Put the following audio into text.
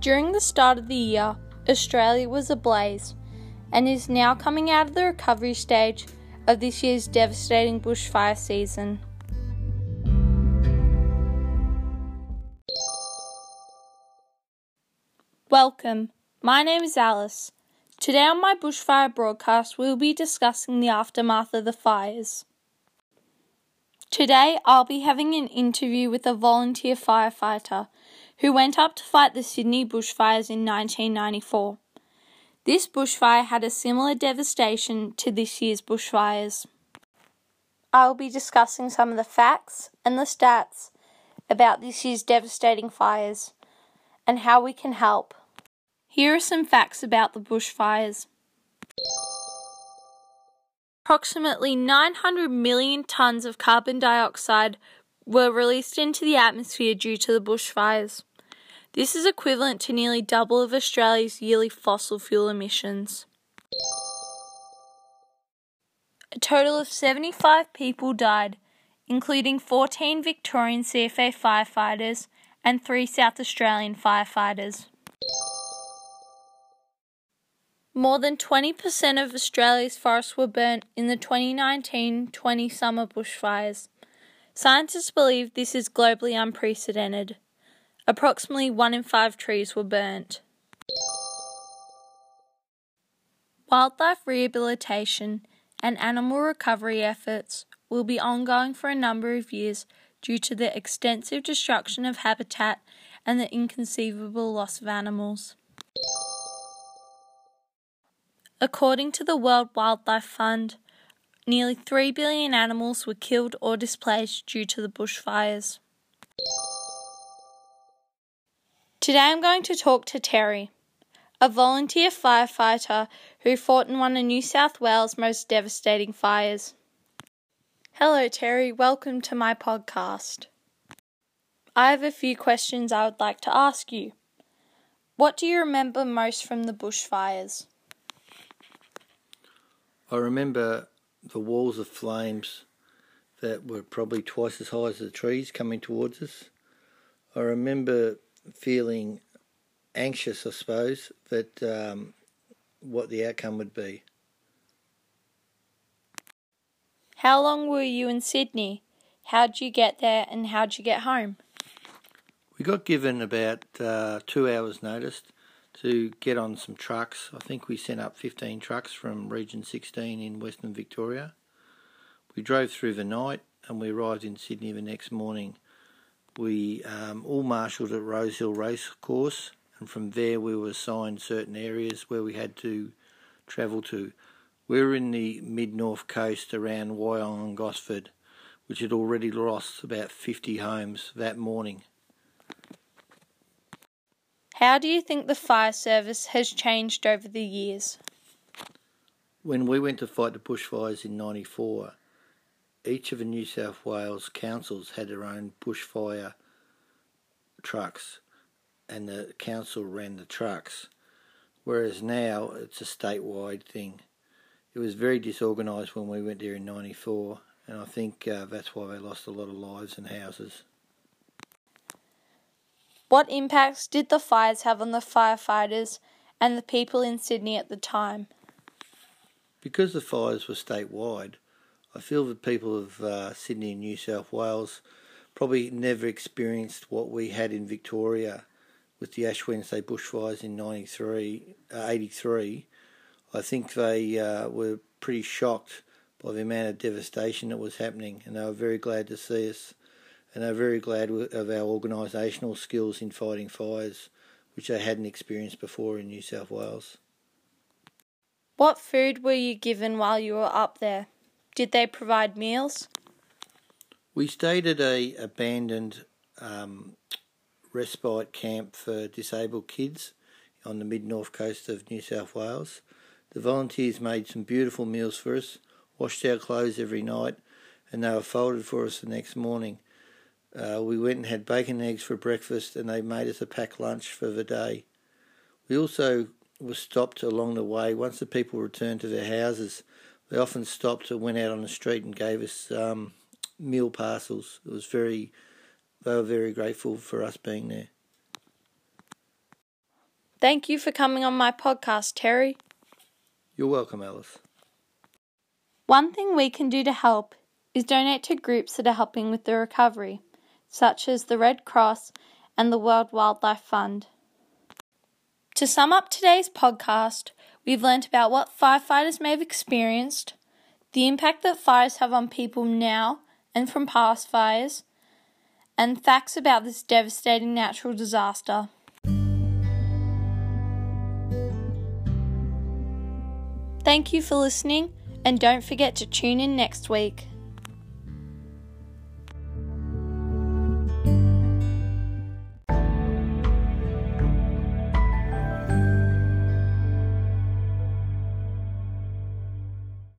During the start of the year, Australia was ablaze and is now coming out of the recovery stage of this year's devastating bushfire season. Welcome, my name is Alice. Today on my bushfire broadcast, we will be discussing the aftermath of the fires. Today, I'll be having an interview with a volunteer firefighter who went up to fight the Sydney bushfires in 1994. This bushfire had a similar devastation to this year's bushfires. I will be discussing some of the facts and the stats about this year's devastating fires and how we can help. Here are some facts about the bushfires. Approximately 900 million tonnes of carbon dioxide were released into the atmosphere due to the bushfires. This is equivalent to nearly double of Australia's yearly fossil fuel emissions. A total of 75 people died, including 14 Victorian CFA firefighters and 3 South Australian firefighters. More than 20% of Australia's forests were burnt in the 2019 20 summer bushfires. Scientists believe this is globally unprecedented. Approximately one in five trees were burnt. Wildlife rehabilitation and animal recovery efforts will be ongoing for a number of years due to the extensive destruction of habitat and the inconceivable loss of animals. According to the World Wildlife Fund, nearly 3 billion animals were killed or displaced due to the bushfires. Today I'm going to talk to Terry, a volunteer firefighter who fought in one of New South Wales' most devastating fires. Hello, Terry. Welcome to my podcast. I have a few questions I would like to ask you. What do you remember most from the bushfires? I remember the walls of flames that were probably twice as high as the trees coming towards us. I remember feeling anxious, I suppose, that um, what the outcome would be. How long were you in Sydney? How'd you get there and how'd you get home? We got given about uh, two hours' notice to get on some trucks. I think we sent up 15 trucks from Region 16 in Western Victoria. We drove through the night and we arrived in Sydney the next morning we um, all marshalled at Rosehill Racecourse, and from there we were assigned certain areas where we had to travel to. We were in the mid north coast around Wyong and Gosford, which had already lost about 50 homes that morning. How do you think the fire service has changed over the years? When we went to fight the bushfires in 94, each of the New South Wales councils had their own bushfire trucks, and the council ran the trucks. Whereas now it's a statewide thing. It was very disorganised when we went there in '94, and I think uh, that's why they lost a lot of lives and houses. What impacts did the fires have on the firefighters and the people in Sydney at the time? Because the fires were statewide, I feel the people of uh, Sydney and New South Wales probably never experienced what we had in Victoria with the Ash Wednesday bushfires in 93, uh, 83. I think they uh, were pretty shocked by the amount of devastation that was happening, and they were very glad to see us. And they were very glad of our organisational skills in fighting fires, which they hadn't experienced before in New South Wales. What food were you given while you were up there? Did they provide meals? We stayed at a abandoned um, respite camp for disabled kids on the mid north coast of New South Wales. The volunteers made some beautiful meals for us, washed our clothes every night, and they were folded for us the next morning. Uh, we went and had bacon and eggs for breakfast, and they made us a packed lunch for the day. We also were stopped along the way once the people returned to their houses they often stopped and went out on the street and gave us um, meal parcels. It was very, they were very grateful for us being there. Thank you for coming on my podcast, Terry. You're welcome, Alice. One thing we can do to help is donate to groups that are helping with the recovery, such as the Red Cross and the World Wildlife Fund. To sum up today's podcast, we've learnt about what firefighters may have experienced, the impact that fires have on people now and from past fires, and facts about this devastating natural disaster. Thank you for listening, and don't forget to tune in next week.